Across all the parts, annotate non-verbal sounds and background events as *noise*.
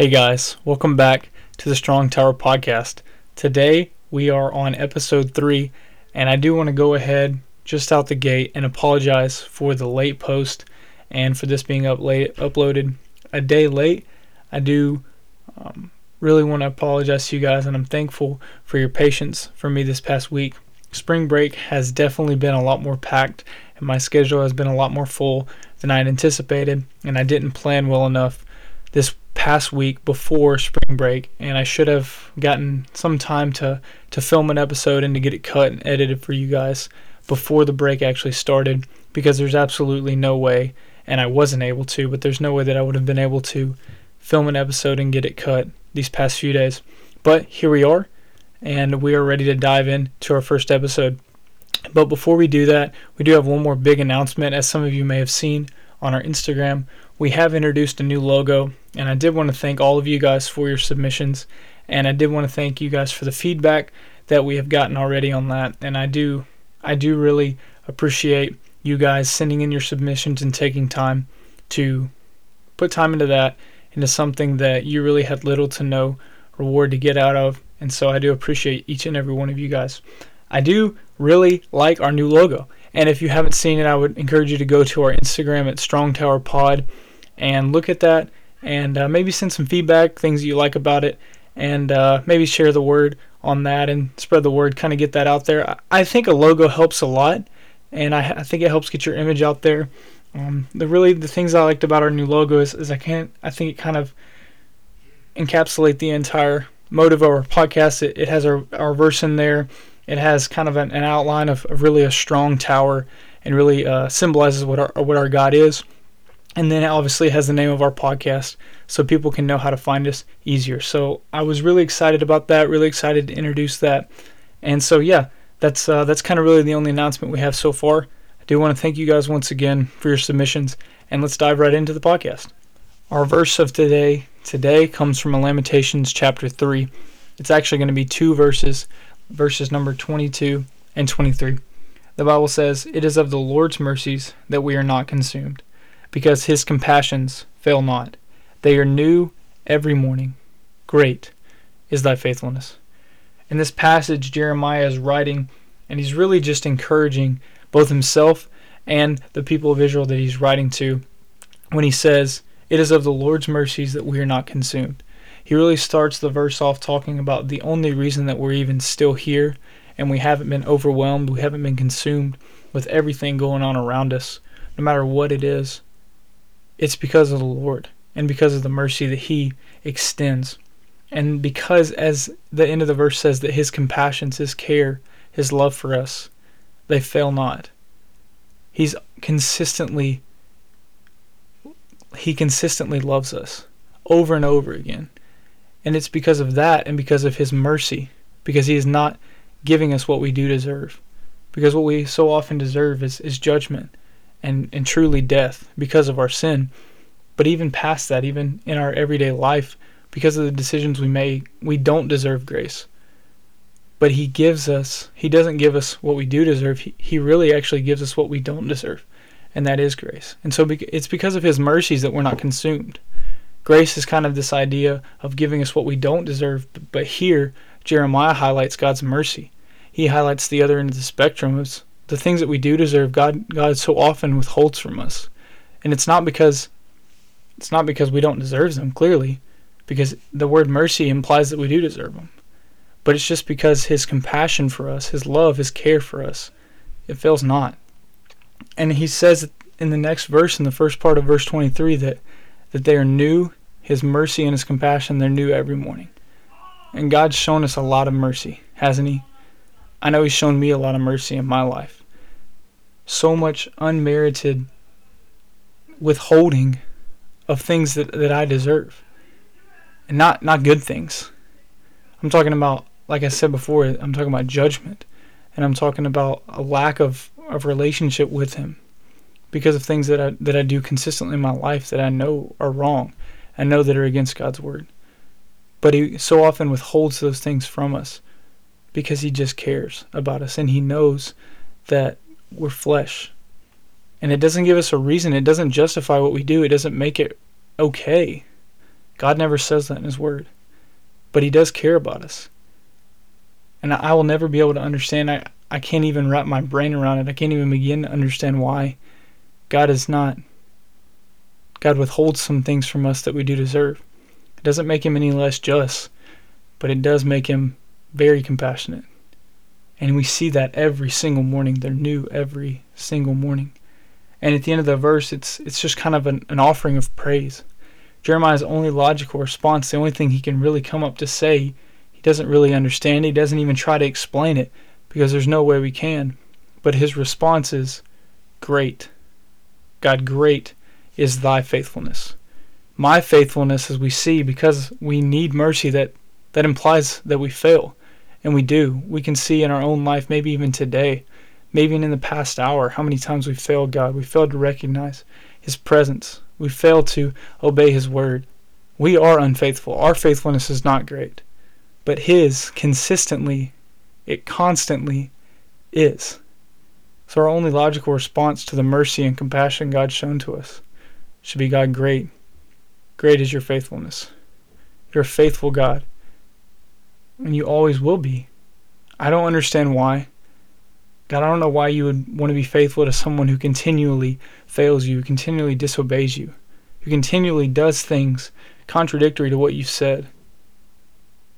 Hey guys, welcome back to the Strong Tower podcast. Today we are on episode 3, and I do want to go ahead just out the gate and apologize for the late post and for this being up late, uploaded a day late. I do um, really want to apologize to you guys, and I'm thankful for your patience for me this past week. Spring break has definitely been a lot more packed, and my schedule has been a lot more full than I had anticipated, and I didn't plan well enough this past week before spring break, and I should have gotten some time to to film an episode and to get it cut and edited for you guys before the break actually started because there's absolutely no way and I wasn't able to, but there's no way that I would have been able to film an episode and get it cut these past few days. But here we are, and we are ready to dive into our first episode. But before we do that, we do have one more big announcement. As some of you may have seen on our Instagram, we have introduced a new logo, and I did want to thank all of you guys for your submissions, and I did want to thank you guys for the feedback that we have gotten already on that. And I do, I do really appreciate you guys sending in your submissions and taking time to put time into that into something that you really had little to no reward to get out of. And so I do appreciate each and every one of you guys. I do really like our new logo. And if you haven't seen it, I would encourage you to go to our Instagram at Strong Tower Pod and look at that and uh, maybe send some feedback, things you like about it, and uh, maybe share the word on that and spread the word, kind of get that out there. I think a logo helps a lot, and I, I think it helps get your image out there. Um, the really the things I liked about our new logo is, is I can't I think it kind of encapsulate the entire motive of our podcast. It, it has our, our verse in there. It has kind of an, an outline of, of, really a strong tower and really uh, symbolizes what our what our God is. And then it obviously has the name of our podcast so people can know how to find us easier. So I was really excited about that, really excited to introduce that. And so yeah, that's uh, that's kind of really the only announcement we have so far. I do want to thank you guys once again for your submissions, and let's dive right into the podcast. Our verse of today today comes from Lamentations chapter 3. It's actually going to be two verses, verses number 22 and 23. The Bible says, It is of the Lord's mercies that we are not consumed, because his compassions fail not. They are new every morning. Great is thy faithfulness. In this passage, Jeremiah is writing, and he's really just encouraging both himself and the people of Israel that he's writing to when he says, It is of the Lord's mercies that we are not consumed. He really starts the verse off talking about the only reason that we're even still here and we haven't been overwhelmed, we haven't been consumed with everything going on around us, no matter what it is. It's because of the Lord and because of the mercy that He extends. And because, as the end of the verse says, that his compassions, his care, his love for us, they fail not. He's consistently, he consistently loves us over and over again. And it's because of that and because of his mercy, because he is not giving us what we do deserve. Because what we so often deserve is, is judgment and, and truly death because of our sin. But even past that, even in our everyday life, because of the decisions we make, we don't deserve grace. But He gives us, He doesn't give us what we do deserve. He, he really actually gives us what we don't deserve, and that is grace. And so it's because of His mercies that we're not consumed. Grace is kind of this idea of giving us what we don't deserve, but here, Jeremiah highlights God's mercy. He highlights the other end of the spectrum of the things that we do deserve. God, God so often withholds from us, and it's not because it's not because we don't deserve them. Clearly, because the word mercy implies that we do deserve them. But it's just because his compassion for us, his love, his care for us, it fails not. And he says in the next verse, in the first part of verse 23, that, that they are new, his mercy and his compassion, they're new every morning. And God's shown us a lot of mercy, hasn't he? I know he's shown me a lot of mercy in my life. So much unmerited withholding of things that, that I deserve and not not good things. I'm talking about, like I said before, I'm talking about judgment, and I'm talking about a lack of of relationship with Him because of things that I that I do consistently in my life that I know are wrong, I know that are against God's word. But He so often withholds those things from us because He just cares about us and He knows that we're flesh. And it doesn't give us a reason. It doesn't justify what we do. It doesn't make it okay God never says that in His Word. But He does care about us. And I will never be able to understand. I, I can't even wrap my brain around it. I can't even begin to understand why God is not. God withholds some things from us that we do deserve. It doesn't make Him any less just, but it does make Him very compassionate. And we see that every single morning. They're new every single morning. And at the end of the verse, it's it's just kind of an, an offering of praise. Jeremiah's only logical response, the only thing he can really come up to say, he doesn't really understand. He doesn't even try to explain it because there's no way we can. But his response is, Great. God, great is thy faithfulness. My faithfulness, as we see, because we need mercy, that, that implies that we fail. And we do. We can see in our own life, maybe even today, maybe even in the past hour, how many times we failed God. We failed to recognize His presence. We failed to obey His word. We are unfaithful. Our faithfulness is not great. But His consistently, it constantly is. So our only logical response to the mercy and compassion God's shown to us should be God, great. Great is your faithfulness. You're a faithful God. And you always will be. I don't understand why. God, I don't know why you would want to be faithful to someone who continually fails you, who continually disobeys you, who continually does things contradictory to what you've said.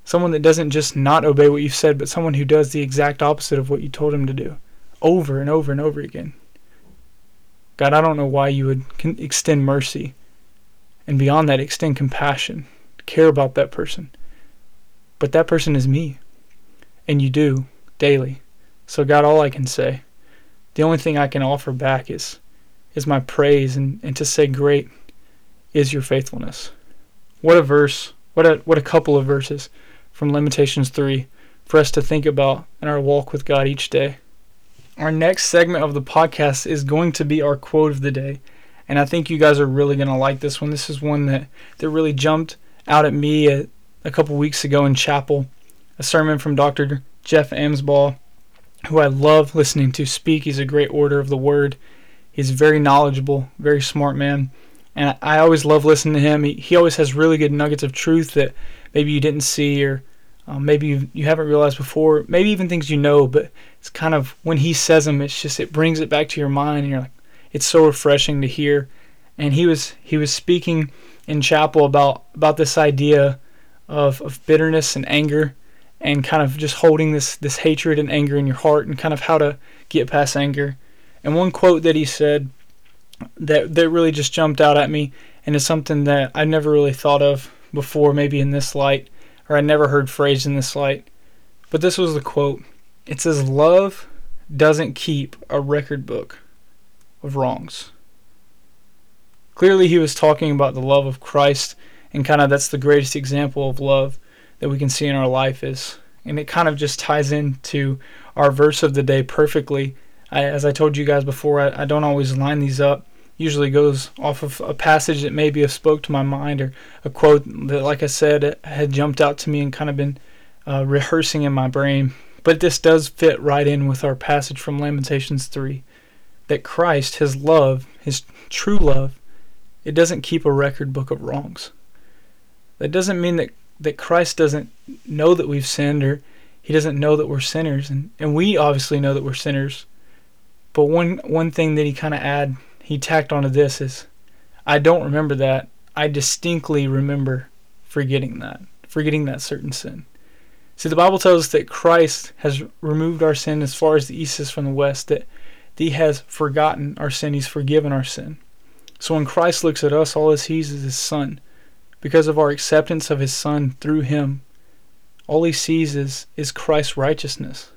Someone that doesn't just not obey what you've said, but someone who does the exact opposite of what you told him to do over and over and over again. God, I don't know why you would extend mercy and beyond that, extend compassion, care about that person. But that person is me. And you do daily. So, God, all I can say, the only thing I can offer back is, is my praise and, and to say, Great is your faithfulness. What a verse, what a, what a couple of verses from Lamentations 3 for us to think about in our walk with God each day. Our next segment of the podcast is going to be our quote of the day. And I think you guys are really going to like this one. This is one that, that really jumped out at me a, a couple weeks ago in chapel. A sermon from Dr. Jeff Amsbaugh who I love listening to speak. He's a great order of the word. He's very knowledgeable, very smart man. And I always love listening to him. He, he always has really good nuggets of truth that maybe you didn't see or um, maybe you, you haven't realized before. Maybe even things you know, but it's kind of when he says them, it's just it brings it back to your mind, and you're like, it's so refreshing to hear. And he was he was speaking in chapel about about this idea of, of bitterness and anger and kind of just holding this this hatred and anger in your heart and kind of how to get past anger. And one quote that he said that that really just jumped out at me and is something that I never really thought of before maybe in this light or I never heard phrased in this light. But this was the quote. It says love doesn't keep a record book of wrongs. Clearly he was talking about the love of Christ and kind of that's the greatest example of love that we can see in our life is. And it kind of just ties into our verse of the day perfectly. I, as I told you guys before, I, I don't always line these up. Usually goes off of a passage that maybe have spoke to my mind or a quote that, like I said, had jumped out to me and kind of been uh, rehearsing in my brain. But this does fit right in with our passage from Lamentations 3 that Christ, his love, his true love, it doesn't keep a record book of wrongs. That doesn't mean that that Christ doesn't know that we've sinned or he doesn't know that we're sinners and, and we obviously know that we're sinners. But one one thing that he kind of add he tacked onto this is I don't remember that. I distinctly remember forgetting that. Forgetting that certain sin. See the Bible tells us that Christ has removed our sin as far as the east is from the west, that he has forgotten our sin, he's forgiven our sin. So when Christ looks at us, all he sees is his son because of our acceptance of his son through him all he sees is is Christ's righteousness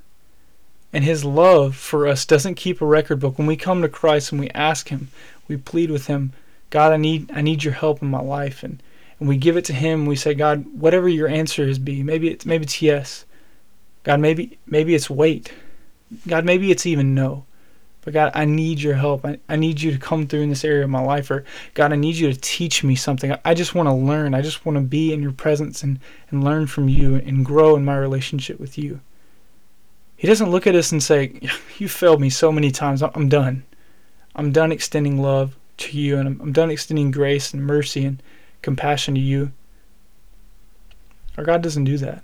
and his love for us doesn't keep a record book when we come to Christ and we ask him we plead with him God I need I need your help in my life and and we give it to him we say God whatever your answer is be maybe it's maybe it's yes God maybe maybe it's wait God maybe it's even no but God, I need your help. I, I need you to come through in this area of my life. Or God, I need you to teach me something. I just want to learn. I just want to be in your presence and, and learn from you and grow in my relationship with you. He doesn't look at us and say, *sighs* You failed me so many times. I'm done. I'm done extending love to you and I'm, done extending grace and mercy and compassion to you. Our God doesn't do that.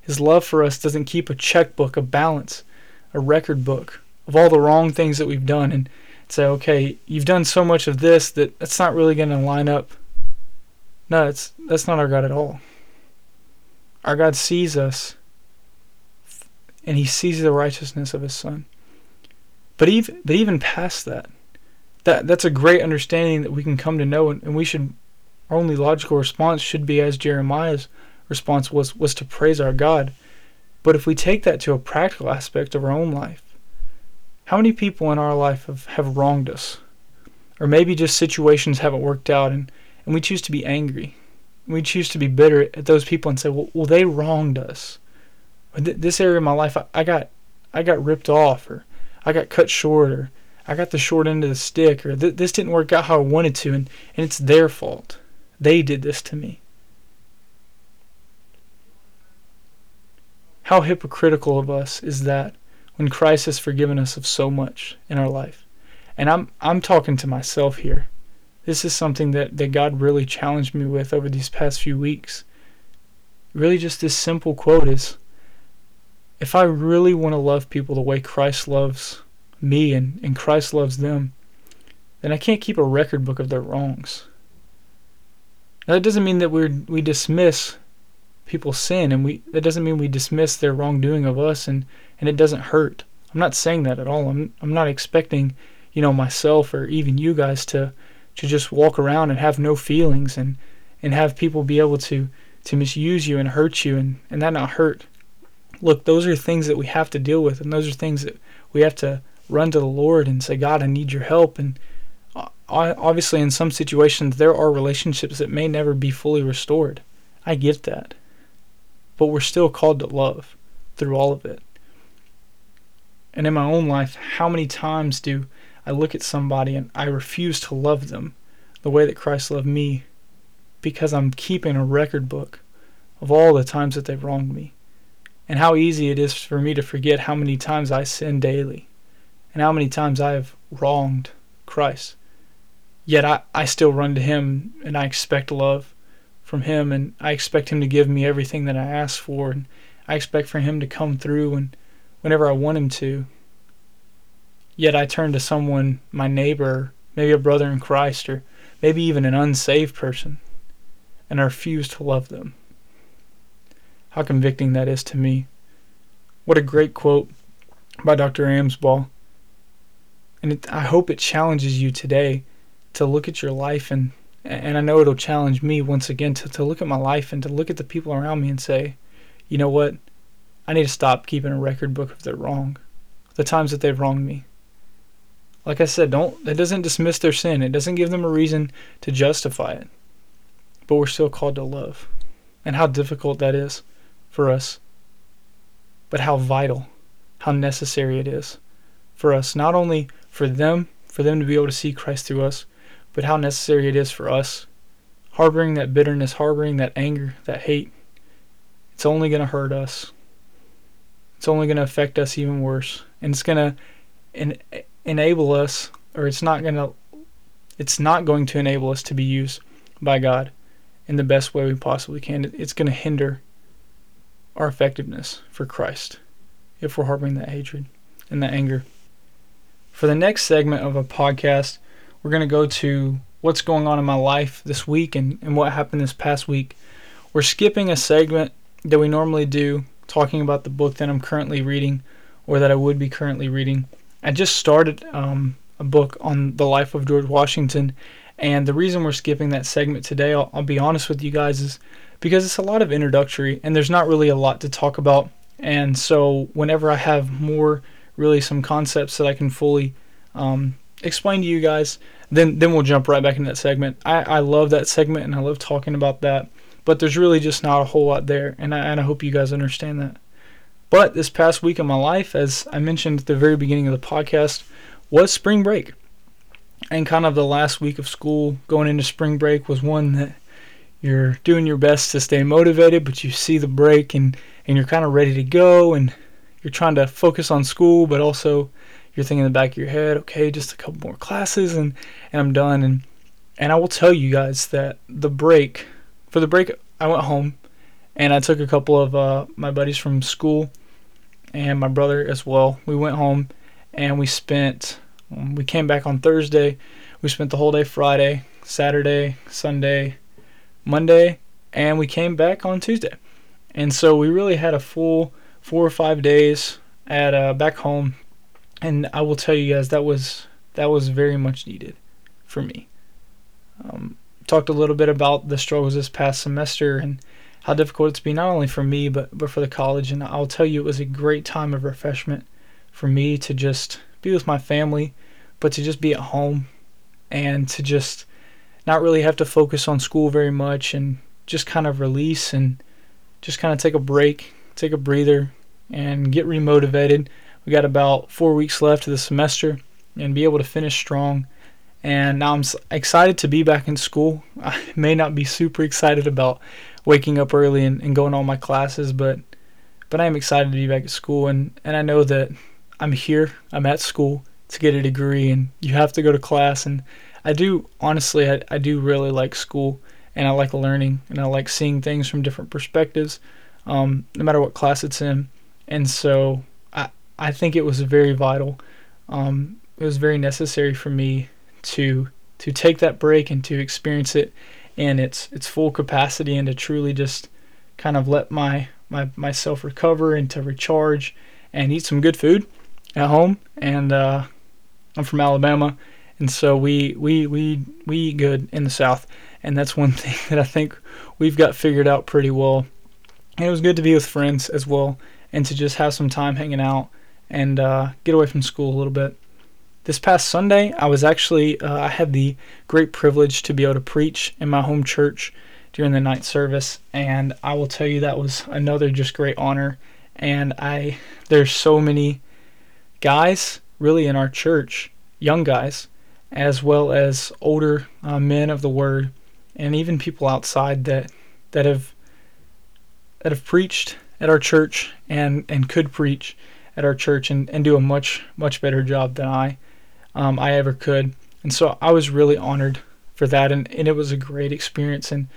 His love for us doesn't keep a checkbook, a balance, a record book of all the wrong things that we've done and say, okay, you've done so much of this that that's not really going to line up. No, it's, that's not our God at all. Our God sees us and he sees the righteousness of his son. But even but even past that, that that's a great understanding that we can come to know and, and we should our only logical response should be as Jeremiah's response was was to praise our God. But if we take that to a practical aspect of our own life, how many people in our life have, have wronged us? Or maybe just situations haven't worked out and, and we choose to be angry. We choose to be bitter at those people and say, well, well they wronged us. This area of my life, I, I got I got ripped off or I got cut short or I got the short end of the stick or th- this didn't work out how I wanted to and, and it's their fault. They did this to me. How hypocritical of us is that when Christ has forgiven us of so much in our life? And I'm I'm talking to myself here. This is something that, that God really challenged me with over these past few weeks. Really just this simple quote is if I really want to love people the way Christ loves me and, and Christ loves them, then I can't keep a record book of their wrongs. Now, that doesn't mean that we we dismiss people's sin, and we that doesn't mean we dismiss their wrongdoing of us, and and it doesn't hurt. I'm not saying that at all. I'm I'm not expecting, you know, myself or even you guys to to just walk around and have no feelings and and have people be able to to misuse you and hurt you and and that not hurt look, those are things that we have to deal with, and those are things that we have to run to the Lord and say, God, I need your help. And uh, obviously, in some situations, there are relationships that may never be fully restored. I get that. But we're still called to love through all of it. And in my own life, how many times do I look at somebody and I refuse to love them the way that Christ loved me because I'm keeping a record book of all the times that they've wronged me? And how easy it is for me to forget how many times I sin daily and how many times I have wronged Christ. Yet I, I still run to Him and I expect love from Him and I expect Him to give me everything that I ask for and I expect for Him to come through and whenever I want Him to. Yet I turn to someone, my neighbor, maybe a brother in Christ, or maybe even an unsaved person, and I refuse to love them how convicting that is to me. What a great quote by Dr. Amsbaugh. And it, I hope it challenges you today to look at your life and and I know it'll challenge me once again to, to look at my life and to look at the people around me and say, you know what? I need to stop keeping a record book of their wrong, the times that they've wronged me. Like I said, don't that doesn't dismiss their sin. It doesn't give them a reason to justify it. But we're still called to love. And how difficult that is for us, but how vital, how necessary it is for us, not only for them, for them to be able to see Christ through us, but how necessary it is for us. Harboring that bitterness, harboring that anger, that hate, it's only going to hurt us. It's only going to affect us even worse. And it's going to en- enable us, or it's not going to it's not going to enable us to be used by God in the best way we possibly can. It's going to hinder our effectiveness for Christ if we're harboring that hatred and that anger. For the next segment of a podcast, we're going to go to what's going on in my life this week and, and what happened this past week. We're skipping a segment that we normally do, talking about the book that I'm currently reading or that I would be currently reading. I just started um, a book on the life of George Washington, and the reason we're skipping that segment today, I'll, I'll be honest with you guys, is because it's a lot of introductory and there's not really a lot to talk about. And so, whenever I have more, really some concepts that I can fully um, explain to you guys, then then we'll jump right back into that segment. I, I love that segment and I love talking about that, but there's really just not a whole lot there, and I, and I hope you guys understand that. But this past week of my life, as I mentioned at the very beginning of the podcast, was spring break. And kind of the last week of school going into spring break was one that you're doing your best to stay motivated, but you see the break and, and you're kind of ready to go and you're trying to focus on school, but also you're thinking in the back of your head, okay, just a couple more classes and, and I'm done. And, and I will tell you guys that the break, for the break, I went home and I took a couple of uh, my buddies from school and my brother as well. We went home and we spent. We came back on Thursday. We spent the whole day Friday, Saturday, Sunday, Monday, and we came back on Tuesday. And so we really had a full four or five days at uh, back home, and I will tell you guys that was that was very much needed for me. Um, talked a little bit about the struggles this past semester and how difficult it's been not only for me but but for the college. And I'll tell you, it was a great time of refreshment for me to just be with my family, but to just be at home and to just not really have to focus on school very much and just kind of release and just kind of take a break, take a breather, and get remotivated. We got about four weeks left of the semester and be able to finish strong. And now I'm excited to be back in school. *laughs* I may not be super excited about waking up early and, and going to all my classes, but but I am excited to be back at school. And, and I know that I'm here, I'm at school to get a degree, and you have to go to class. And I do, honestly, I, I do really like school and I like learning and I like seeing things from different perspectives, um, no matter what class it's in. And so I, I think it was very vital. Um, it was very necessary for me to to take that break and to experience it in its its full capacity and to truly just kind of let my, my myself recover and to recharge and eat some good food at home. And uh, I'm from Alabama, and so we we we we eat good in the South, and that's one *laughs* thing that I think we've got figured out pretty well. And it was good to be with friends as well, and to just have some time hanging out and uh, get away from school a little bit. This past Sunday, I was actually uh, I had the great privilege to be able to preach in my home church during the night service, and I will tell you that was another just great honor. And I there's so many guys really in our church, young guys, as well as older uh, men of the word, and even people outside that that have that have preached at our church and and could preach at our church and, and do a much much better job than I um, I ever could. And so I was really honored for that, and, and it was a great experience. And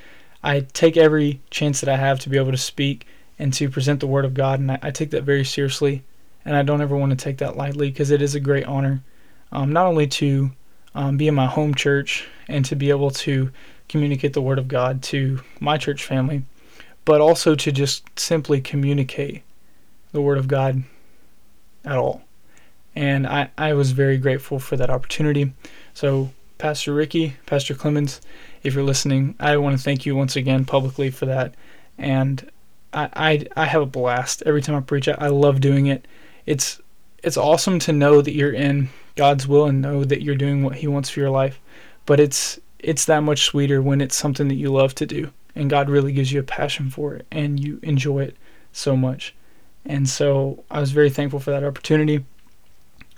I take every chance that I have to be able to speak and to present the Word of God, and I, I take that very seriously. And I don't ever want to take that lightly because it is a great honor, um, not only to um, be in my home church and to be able to communicate the Word of God to my church family, but also to just simply communicate the Word of God at all and I, I was very grateful for that opportunity. So, Pastor Ricky, Pastor Clemens, if you're listening, I want to thank you once again publicly for that. And I, I, I have a blast every time I preach. I, I love doing it. It's it's awesome to know that you're in God's will and know that you're doing what He wants for your life. But it's it's that much sweeter when it's something that you love to do and God really gives you a passion for it and you enjoy it so much. And so I was very thankful for that opportunity.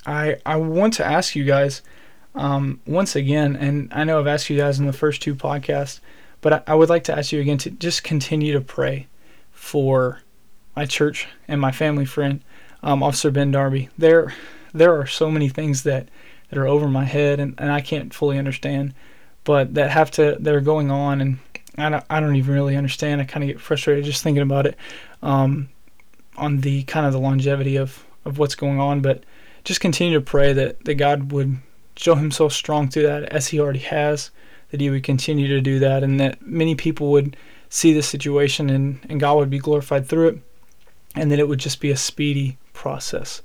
I I want to ask you guys um, once again, and I know I've asked you guys in the first two podcasts, but I, I would like to ask you again to just continue to pray for my church and my family friend, um, Officer Ben Darby. There there are so many things that that are over my head and, and I can't fully understand, but that have to that are going on and I don't, I don't even really understand. I kind of get frustrated just thinking about it um, on the kind of the longevity of, of what's going on. But just continue to pray that, that God would show himself strong through that as he already has, that he would continue to do that, and that many people would see this situation and, and God would be glorified through it, and that it would just be a speedy process.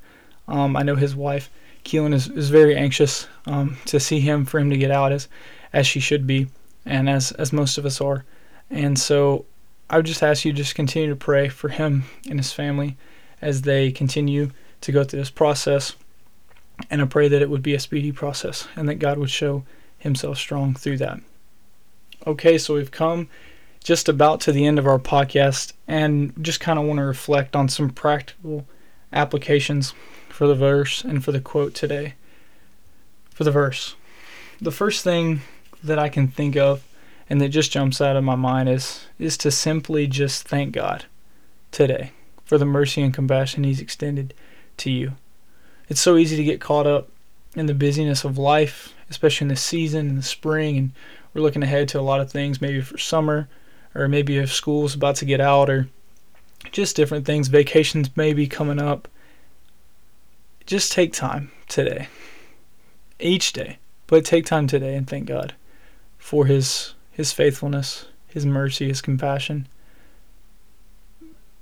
Um, I know his wife, Keelan, is, is very anxious um, to see him, for him to get out as, as she should be, and as, as most of us are. And so I would just ask you just continue to pray for him and his family as they continue to go through this process. And I pray that it would be a speedy process and that God would show himself strong through that. Okay, so we've come just about to the end of our podcast and just kind of want to reflect on some practical applications for the verse and for the quote today. For the verse, the first thing that I can think of and that just jumps out of my mind is is to simply just thank God today for the mercy and compassion he's extended to you. It's so easy to get caught up in the busyness of life, especially in the season in the spring, and we're looking ahead to a lot of things, maybe for summer, or maybe if school's about to get out, or just different things. Vacations may be coming up. Just take time today, each day, but take time today and thank God for His His faithfulness, His mercy, His compassion,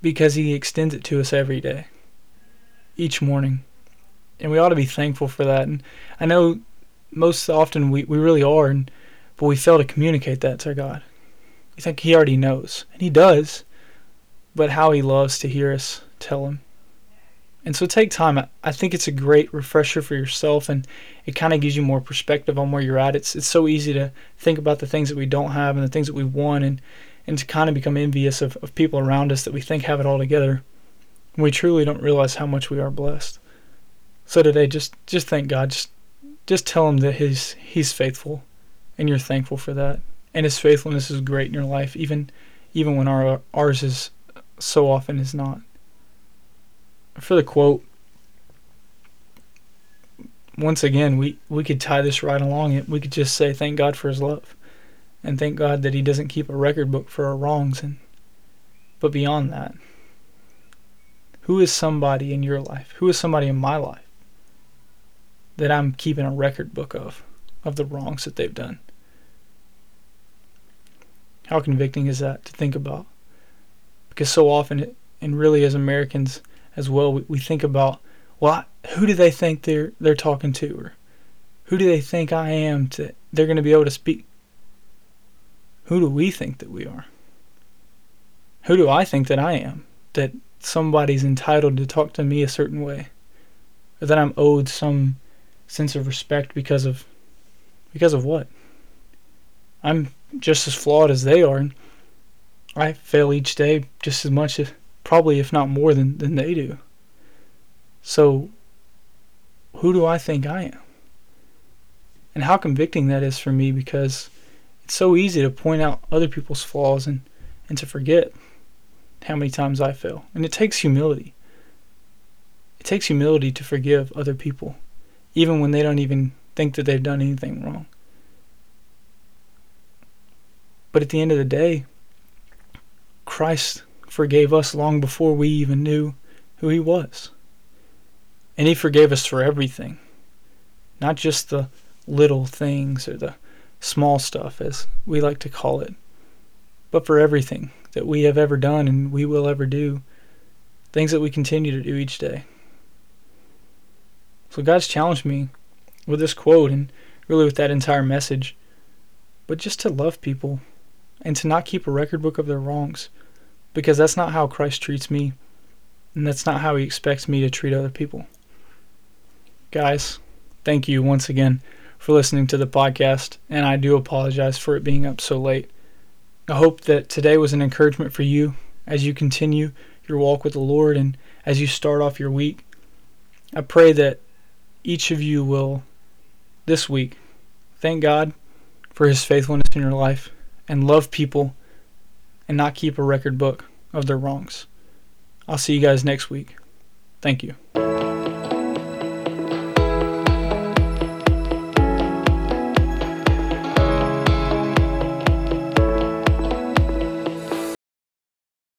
because He extends it to us every day, each morning, and we ought to be thankful for that. And I know most often we, we really are, and but we fail to communicate that to God. We think He already knows, and He does but how he loves to hear us tell him. And so take time. I think it's a great refresher for yourself and it kind of gives you more perspective on where you're at. It's it's so easy to think about the things that we don't have and the things that we want and, and to kind of become envious of, of people around us that we think have it all together. We truly don't realize how much we are blessed. So today just just thank God. Just just tell him that he's he's faithful and you're thankful for that. And his faithfulness is great in your life, even even when our ours is so often is not. For the quote, once again, we, we could tie this right along it. We could just say, thank God for his love. And thank God that he doesn't keep a record book for our wrongs. And But beyond that, who is somebody in your life? Who is somebody in my life that I'm keeping a record book of, of the wrongs that they've done? How convicting is that to think about? because so often, and really as Americans as well, we, we think about, well, who do they think they're they're talking to, or who do they think I am to they're going to be able to speak? Who do we think that we are? Who do I think that I am? That somebody's entitled to talk to me a certain way, or that I'm owed some sense of respect because of because of what? I'm just as flawed as they are. And I fail each day just as much, if, probably if not more than, than they do. So, who do I think I am? And how convicting that is for me because it's so easy to point out other people's flaws and, and to forget how many times I fail. And it takes humility. It takes humility to forgive other people, even when they don't even think that they've done anything wrong. But at the end of the day, Christ forgave us long before we even knew who He was. And He forgave us for everything, not just the little things or the small stuff, as we like to call it, but for everything that we have ever done and we will ever do, things that we continue to do each day. So God's challenged me with this quote and really with that entire message, but just to love people and to not keep a record book of their wrongs because that's not how Christ treats me, and that's not how He expects me to treat other people. Guys, thank you once again for listening to the podcast, and I do apologize for it being up so late. I hope that today was an encouragement for you as you continue your walk with the Lord and as you start off your week. I pray that each of you will, this week, thank God for His faithfulness in your life and love people and not keep a record book of their wrongs. I'll see you guys next week. Thank you.